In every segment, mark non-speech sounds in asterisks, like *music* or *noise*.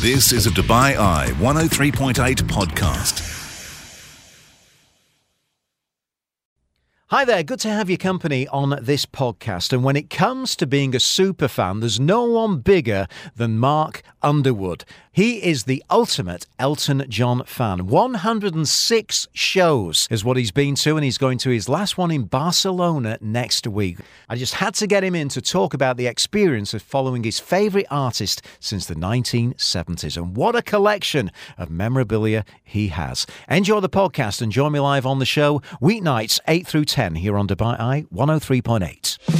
This is a Dubai Eye 103.8 podcast. Hi there, good to have your company on this podcast. And when it comes to being a super fan, there's no one bigger than Mark Underwood. He is the ultimate Elton John fan. 106 shows is what he's been to, and he's going to his last one in Barcelona next week. I just had to get him in to talk about the experience of following his favourite artist since the 1970s. And what a collection of memorabilia he has. Enjoy the podcast and join me live on the show, weeknights 8 through 10 here on Dubai Eye 103.8.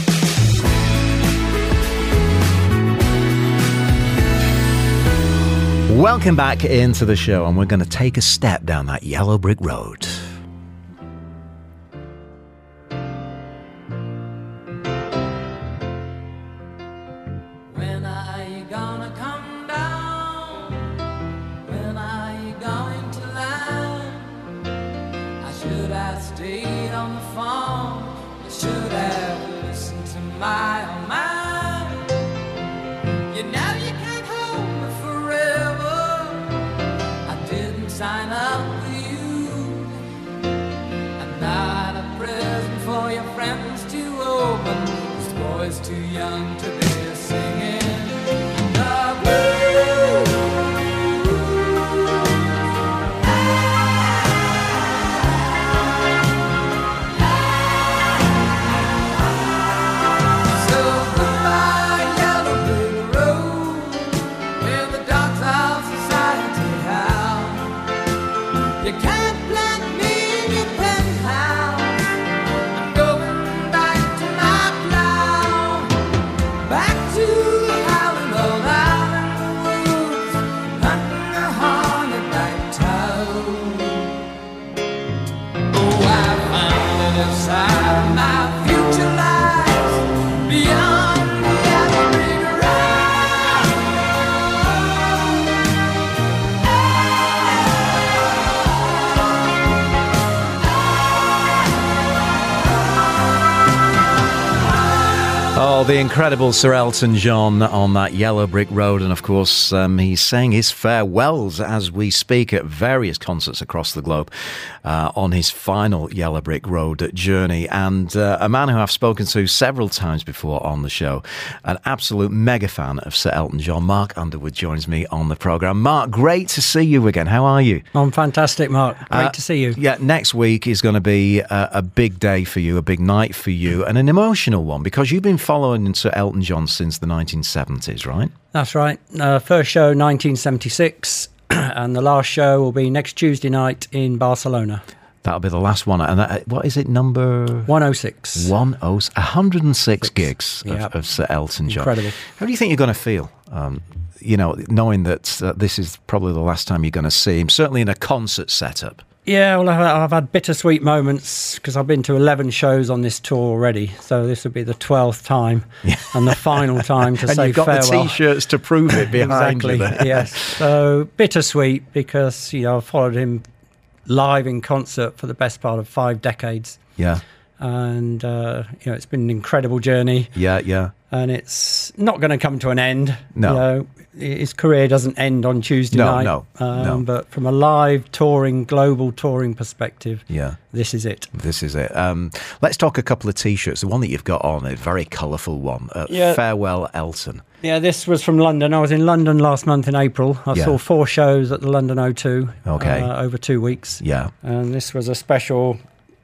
Welcome back into the show, and we're going to take a step down that yellow brick road. When are you gonna come down? Sign up with you. I'm not a present for your friends to open. This boy's too young to the incredible Sir Elton John on that yellow brick road. And of course, um, he's saying his farewells as we speak at various concerts across the globe uh, on his final yellow brick road journey. And uh, a man who I've spoken to several times before on the show, an absolute mega fan of Sir Elton John, Mark Underwood, joins me on the programme. Mark, great to see you again. How are you? I'm fantastic, Mark. Great Uh, to see you. Yeah, next week is going to be a, a big day for you, a big night for you, and an emotional one because you've been following Sir Elton John since the 1970s, right? That's right. Uh, first show 1976, *clears throat* and the last show will be next Tuesday night in Barcelona. That'll be the last one. And that, what is it, number 106. 10, 106 gigs of, Yep. of Sir Elton John. Incredible. How do you think you're going to feel? Um, you know, knowing that uh, this is probably the last time you're going to see him, certainly in a concert setup. Yeah, well, I've, I've had bittersweet moments because I've been to 11 shows on this tour already. So this will be the 12th time *laughs* and the final time to and say you've got farewell. the T-shirts to prove it behind exactly. you. *laughs* Yes. So bittersweet because you know I've followed him live in concert for the best part of five decades, Yeah, and uh, you know it's been an incredible journey, yeah, yeah. and it's not going to come to an end. No. You know, his career doesn't end on Tuesday No, night. no, um, no. But from a live touring, global touring perspective, Yeah. this is it. This is it. Um, let's talk a couple of T-shirts. The one that you've got on, a very colourful one. Uh, Yeah. Farewell, Elton. Yeah, this was from London. I was in London last month in April. I Yeah. saw four shows at the London O2 Okay. uh, over two weeks. Yeah, And this was a special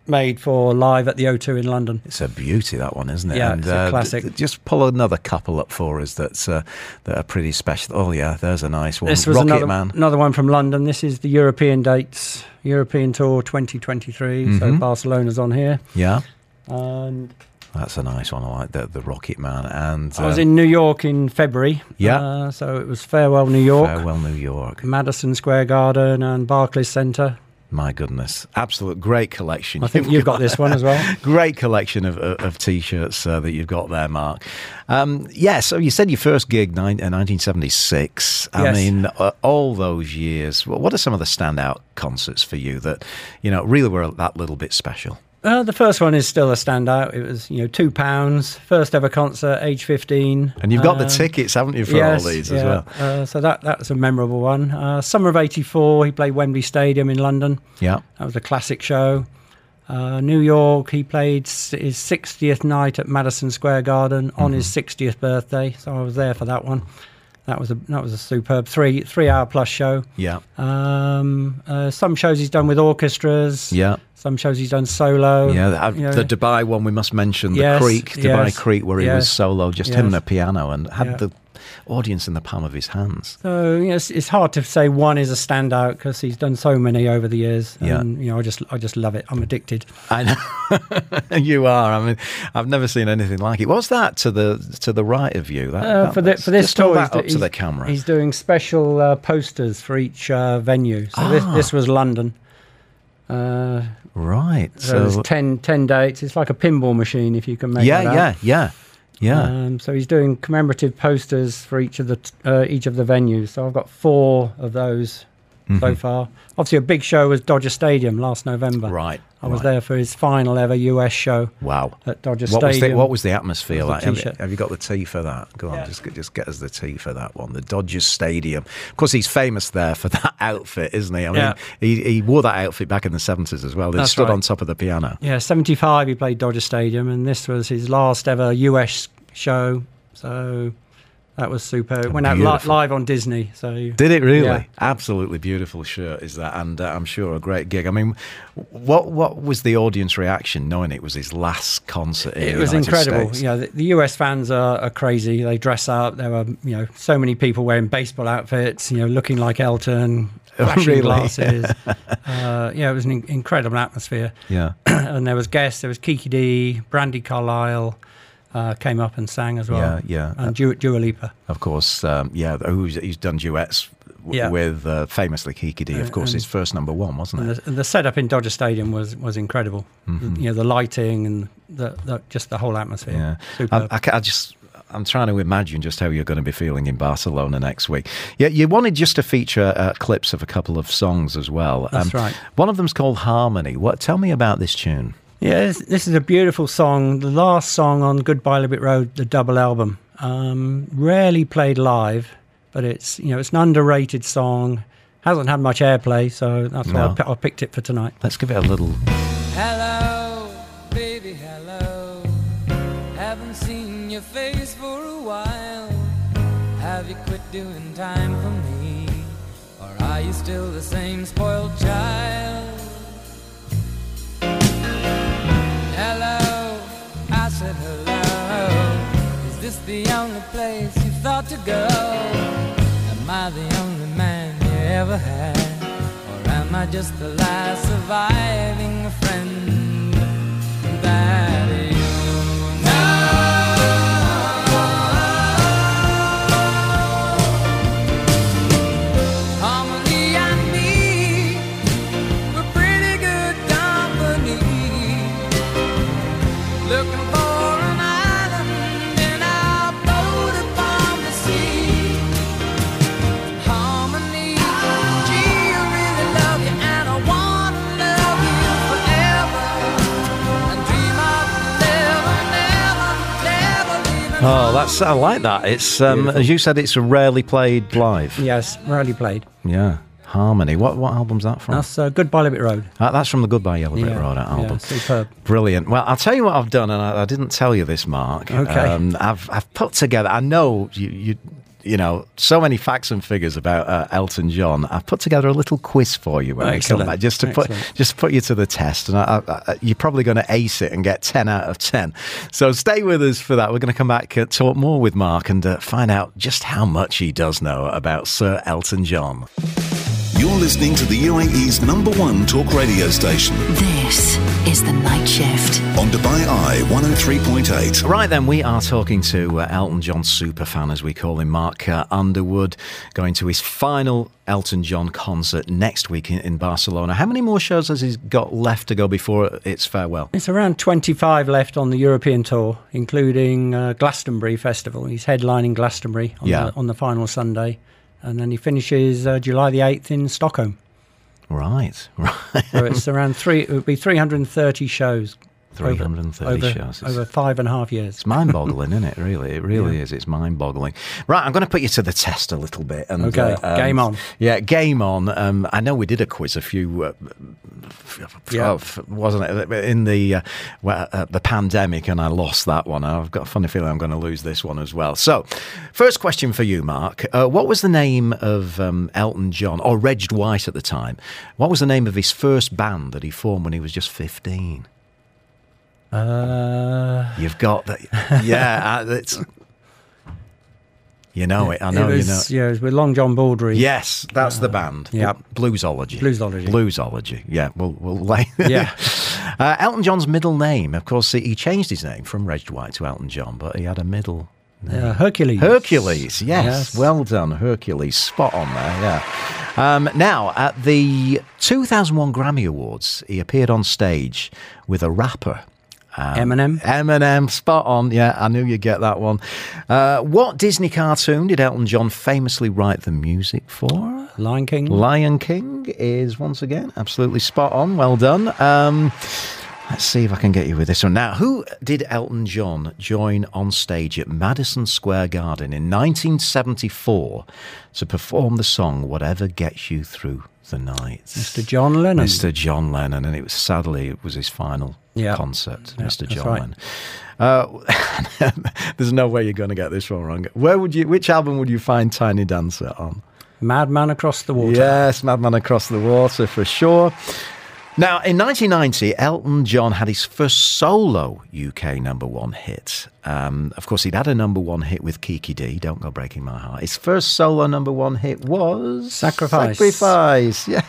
made for live at the O2 in London. it's a beauty that one, isn't it? Yeah, and, it's a uh, classic. d- just pull another couple up for us that's uh, that are pretty special. Oh yeah, there's a nice one. This was Rocket another, Man. another one from London. This is the European dates, European Tour 2023. So Mhm. Barcelona's on here. Yeah, And that's a nice one. I like the the Rocket Man. And I was uh, in New York in February. Yeah. Uh, so it was Farewell New York, Farewell, New York. Madison Square Garden, and Barclays Centre. My goodness, absolute great collection. I think you've got this one as well. *laughs* Great collection of, of, of t-shirts uh, that you've got there, Mark. Um, yeah, so you said your first gig, uh, 1976. I Yes. mean, uh, all those years. What are some of the standout concerts for you that, you know, really were that little bit special? Uh, the first one is still a standout. It was, you know, two pounds, first ever concert, age fifteen. And you've got the Um, tickets, haven't you, for yes, all these yeah. as well? Uh, so that that was a memorable one. Uh, summer of '84, he played Wembley Stadium in London. Yeah. That was a classic show. Uh, New York, he played his 60th night at Madison Square Garden on his Mm-hmm. 60th birthday. So I was there for that one. That was a that was a superb three three hour plus show. Yeah. Um, uh, some shows he's done with orchestras. Yeah. Some shows he's done solo. Yeah, the, uh, you know. the Dubai one we must mention, the Yes, Creek, Dubai yes, Creek, where he was solo, just him and a piano, and had the audience in the palm of his hands. So you know, it's, it's hard to say one is a standout because he's done so many over the years. Yeah. And you know, I just I just love it. I'm addicted. I know *laughs* you are. I mean, I've never seen anything like it. What's that to the to the right of you? That, Uh, that- for the, for this just hold tour, that he's, up to the camera. He's doing special uh, posters for each uh, venue. So this, Ah. this was London. Uh, right. so So, there's 10, 10 dates. It's like a pinball machine, if you can make yeah, out. yeah, yeah, yeah. Um, so he's doing commemorative posters for each of the t- uh, each of the venues. So I've got four of those Mm-hmm. so far. Obviously, a big show was Dodger Stadium last November. right. I was right. there for his final ever US show Wow. at Dodger What was, the, Stadium. what was the atmosphere the like? Have, T-shirt. have you got the tea for that? Go on, Yeah. just, just get us the tea for that one. The Dodgers Stadium. Of course, he's famous there for *laughs* that outfit, isn't he? I mean, Yeah. he, he wore that outfit back in the 70s as well. He That's stood right. on top of the piano. Yeah, 75 he played Dodger Stadium, and this was his last ever US show. So that was super. It went out li- live on Disney. So Did it really? Yeah. Absolutely beautiful shirt is that, and uh, I'm sure a great gig. I mean, what what was the audience reaction knowing it was his last concert? it was United incredible. States? Know, the, the US fans are, are crazy. They dress up. There were you know so many people wearing baseball outfits. You know, looking like Elton, *laughs* flashing Really? glasses. *laughs* uh, yeah, it was an in- incredible atmosphere. yeah. *clears throat* and there was guests. There was Kiki Dee, Brandi Carlile. Uh, came up and sang as well. Yeah, yeah. And Dua, Dua Lipa. Of course, um, yeah. Who's he's done duets w- Yeah. with uh, famously Kiki Dee. Of course, and- his first number one, wasn't it? the, the setup in Dodger Stadium was was incredible. Mm-hmm. You know, the lighting and the, the just the whole atmosphere. Yeah. I, I, I just I'm trying to imagine just how you're going to be feeling in Barcelona next week. Yeah, you wanted just to feature uh, clips of a couple of songs as well. Um, That's right. One of them's called Harmony. What? Tell me about this tune. Yeah, this, this is a beautiful song. The last song on Goodbye Yellow Brick Road, the double album. Um, rarely played live, but it's you know it's an underrated song. Hasn't had much airplay, so that's why No. I, pi- I picked it for tonight. Let's give it a little. Hello, baby, hello. Haven't seen your face for a while. Have you quit doing time for me? Or are you still the same spoiled child? Hello. Is this the only place you thought to go? Am I the only man you ever had? Or am I just the last surviving friend that Oh, that's I like that. It's um, as you said, it's rarely played live. Yes, rarely played. Yeah, Harmony. What what album's that from? That's uh, Goodbye Yellow Brick Road. Uh, that's from the Goodbye Yellow Brick Yeah, Road album. yeah, superb. Brilliant. Well, I'll tell you what I've done, and I, I didn't tell you this, Mark. Okay. Um, I've I've put together. I know you you you know so many facts and figures about uh, Elton John. I've put together a little quiz for you when we come back, just to put just to put you to the test. And I, I, I, you're probably going to ace it and get ten out of ten. So stay with us for that. We're going to come back uh, talk more with Mark and uh, find out just how much he does know about Sir Elton John. You're listening to the UAE's number one talk radio station This is the night shift. on Dubai Eye 103.8. Right then, we are talking to uh, Elton John superfan, as we call him, Mark uh, Underwood, going to his final Elton John concert next week in, in Barcelona. How many more shows has he got left to go before it's farewell? It's around 25 left on the European tour, including uh, Glastonbury Festival. He's headlining Glastonbury on, Yeah. the, on the final Sunday. And then he finishes uh, July the 8th in Stockholm. Right, *laughs* right. So it's around three. It would be 330 shows. Over- 330 over, shows. It's- over five and a half years. It's mind boggling, isn't it? Really, it really is. It's mind boggling. Right, I'm going to put you to the test a little bit. And, Okay, uh, um, game on. Yeah, game on. Um, I know we did a quiz a few, uh, Yeah. f- wasn't it, in the uh, well, uh, the pandemic, and I lost that one. I've got a funny feeling I'm going to lose this one as well. So, first question for you, Mark. Uh, what was the name of um, Elton John, or Reg Dwight at the time? What was the name of his first band that he formed when he was just 15? Uh, You've got that. Yeah, *laughs* uh, it's. You know it. I know it you know. was, yeah, it was with Long John Baldry. Yes, that's the band. yeah. Bluesology. Bluesology. Bluesology. Yeah, we'll we'll lay. *laughs* Yeah. uh, Elton John's middle name, of course, he changed his name from Reg Dwight to Elton John, but he had a middle. Uh, Hercules. Hercules, yes. Yes. Well done, Hercules. Spot on there, yeah. Um, now, at the 2001 Grammy Awards, he appeared on stage with a rapper. Um, Eminem. Eminem, spot on. Yeah, I knew you'd get that one. Uh, what Disney cartoon did Elton John famously write the music for? Lion King. Lion King is once again absolutely spot on. Well done. Um, let's see if I can get you with this one. Now, who did Elton John join on stage at Madison Square Garden in 1974 to perform the song Whatever Gets You Through the Night? Mr. John Lennon. Mr. John Lennon, and it was sadly it was his final Yeah. concert, Yeah, Mr. John right. Lennon. Uh, *laughs* there's no way you're going to get this one wrong. Where would you? Which album would you find Tiny Dancer on? Madman Across the Water. Yes, Madman Across the Water for sure. Now, in 1990, Elton John had his first solo UK number one hit. Um, of course, he'd had a number one hit with Kiki Dee, Don't Go Breaking My Heart. His first solo number one hit was Sacrifice. Sacrifice, *laughs* yes.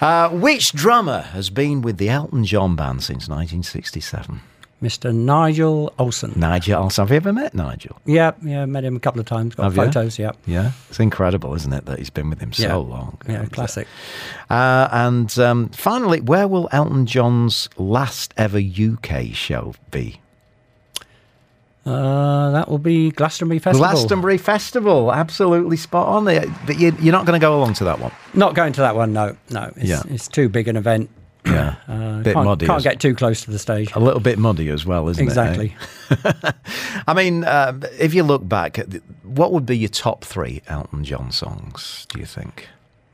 Uh, which drummer has been with the Elton John band since 1967? Mr. Nigel Olsson. Nigel Olsson. Have you ever met Nigel? Yeah, yeah, met him a couple of times. Got Have you? photos, yeah. Yeah, it's incredible, isn't it, that he's been with him Yeah. so long? Yeah, uh, classic. Uh, and um, finally, where will Elton John's last ever UK show be? Uh, that will be Glastonbury Festival. Glastonbury Festival, absolutely spot on. There, but you, you're not going to go along to that one. Not going to that one, no. No, it's, Yeah. it's too big an event. Yeah, Uh, bit can't, muddy. Can't get too close to the stage. a little bit muddy as well, isn't Exactly. it? eh? *laughs* I mean, uh, if you look back, what would be your top three Elton John songs? Do you think?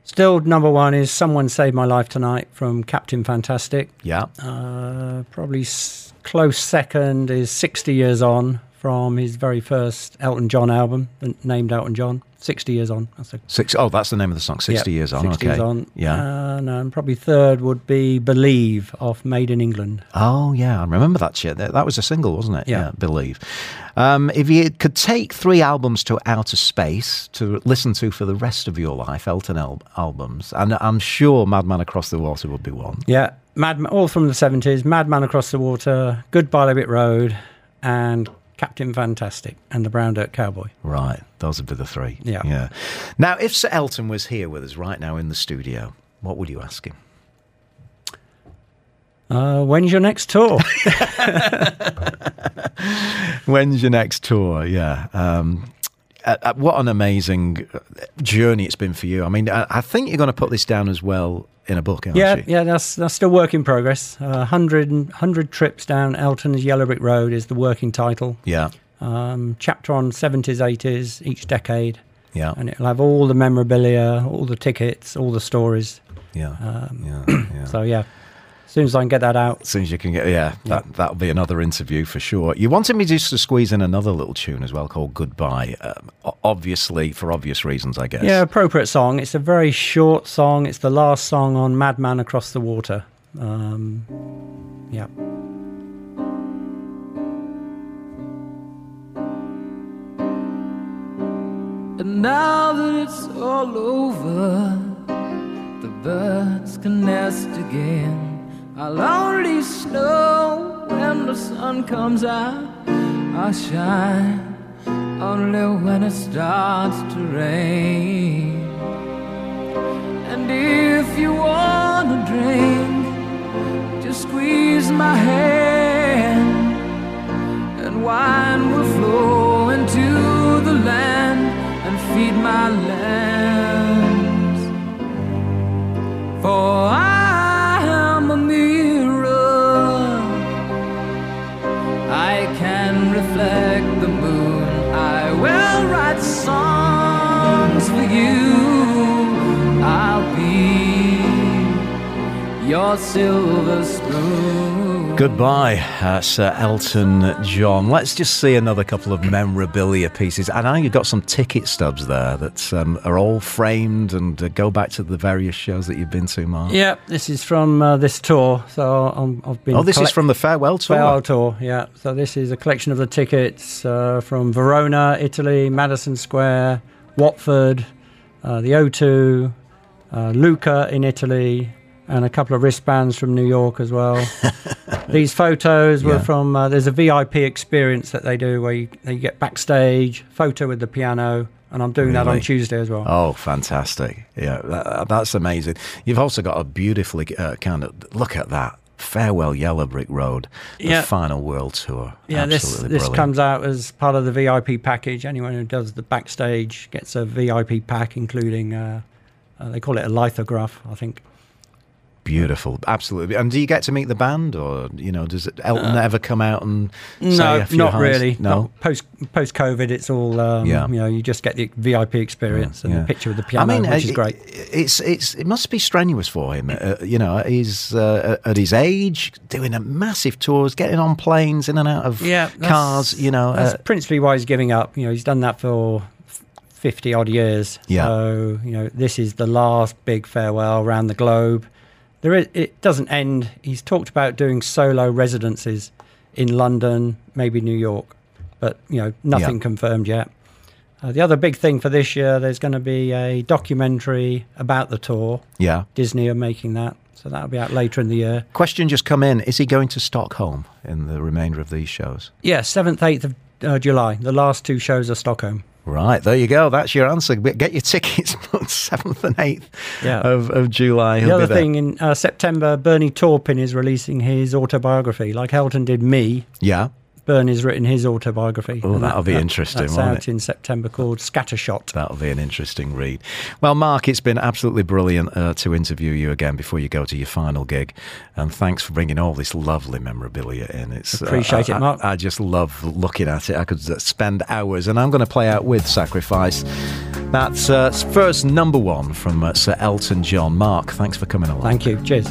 Still, number one is Someone Saved My Life Tonight from Captain Fantastic. Yeah, Uh, probably s- close second is 60 Years On from his very first Elton John album, named Elton John. 60 Years On. That's a, six. Oh, that's the name of the song. Sixty yeah, years on. 60 okay. Years On. Yeah. Uh, no, and probably third would be Believe off Made in England. Oh yeah, I remember that shit. That, that was a single, wasn't it? Yeah. believe. Um, if you could take three albums to outer space to listen to for the rest of your life, Elton al- albums, and I'm sure Madman Across the Water would be one. Yeah, Madman, all from the 70s Madman Across the Water, Goodbye Yellow Brick Road, and Captain Fantastic and the Brown Dirt Cowboy. Right, those would be the three. Yeah. yeah. Now, if Sir Elton was here with us right now in the studio, what would you ask him? Uh, when's your next tour? *laughs* When's your next tour? Yeah. Um, uh, uh, what an amazing uh, journey it's been for you. I mean, I, I think you're going to put this down as well in a book, aren't yeah, you? yeah, that's that's still work in progress. Uh, 100, 100 trips down Elton's Yellow Brick Road is the working title. Yeah. Um, chapter on 70s, 80s, each decade. Yeah. And it'll have all the memorabilia, all the tickets, all the stories. Yeah. Um, yeah. *clears throat* Yeah. So, yeah, soon as I can get that out. As soon as you can get, yeah, that that'll be another interview for sure. You wanted me just to squeeze in another little tune as well called "Goodbye," um, obviously for obvious reasons, I guess. Yeah, appropriate song. It's a very short song. It's the last song on Madman Across the Water. Um, yeah. And now that it's all over, the birds can nest again. I'll only snow when the sun comes out. I'll shine only when it starts to rain. And if you wanna drink, just squeeze my hand and wine will flow into the land and feed my lambs. Your silver spoon. Goodbye, uh, Sir Elton John. Let's just see another couple of memorabilia pieces. And I know you've got some ticket stubs there that um, are all framed and uh, go back to the various shows that you've been to, Mark. Yeah, this is from uh, this tour. So I'm, I've been. Oh, this is from the farewell tour. Farewell tour, yeah. So this is a collection of the tickets uh, from Verona, Italy, Madison Square, Watford, uh, the O2, uh, Lucca in Italy, and a couple of wristbands from New York as well. *laughs* These photos were Yeah. from. Uh, there's a VIP experience that they do where you, you get backstage, photo with the piano, and I'm doing that on Tuesday as well. Oh, fantastic! Yeah, that, that's amazing. You've also got a beautifully uh, kind of look at that farewell Yellow Brick Road, the Yeah. final world tour. Yeah, this Absolutely this brilliant. comes out as part of the VIP package. Anyone who does the backstage gets a VIP pack, including uh, uh, they call it a lithograph, I think. Beautiful, absolutely. And do you get to meet the band, or you know, does it, Elton ever come out and say no, a few not highs? really. No, Not post post COVID, it's all um, Yeah. you know. You just get the VIP experience and Yeah. the picture with the piano, which uh, is great. It's it's it must be strenuous for him. Uh, you know, he's uh, at his age doing a massive tours, getting on planes in and out of Yeah, cars. You know, That's uh, principally why he's giving up. You know, he's done that for fifty odd years. Yeah. So you know, this is the last big farewell around the globe. There is, it doesn't end. He's talked about doing solo residences in London, maybe New York, but you know, nothing Yeah. confirmed yet. Uh, the other big thing for this year, there's going to be a documentary about the tour. yeah. Disney are making that, so that'll be out later in the year. Question just come in: Is he going to Stockholm in the remainder of these shows? Yeah, seventh, eighth of uh, July. The last two shows are Stockholm. Right, there you go. That's your answer. Get your tickets *laughs* on seventh and eighth Yeah. of, of July. He'll The other thing in uh, September, Bernie Taupin is releasing his autobiography, like Elton did me. yeah. Bernie's written his autobiography. Oh, that'll be interesting, That's out it? in September, called Scattershot. That'll be an interesting read. Well, Mark, it's been absolutely brilliant uh, to interview you again before you go to your final gig, and thanks for bringing all this lovely memorabilia in. It's uh, Appreciate I- it, Mark. I, I just love looking at it. I could uh, spend hours, and I'm going to play out with Sacrifice. That's uh, first number one from uh, Sir Elton John. Mark, thanks for coming along. Thank you. Cheers.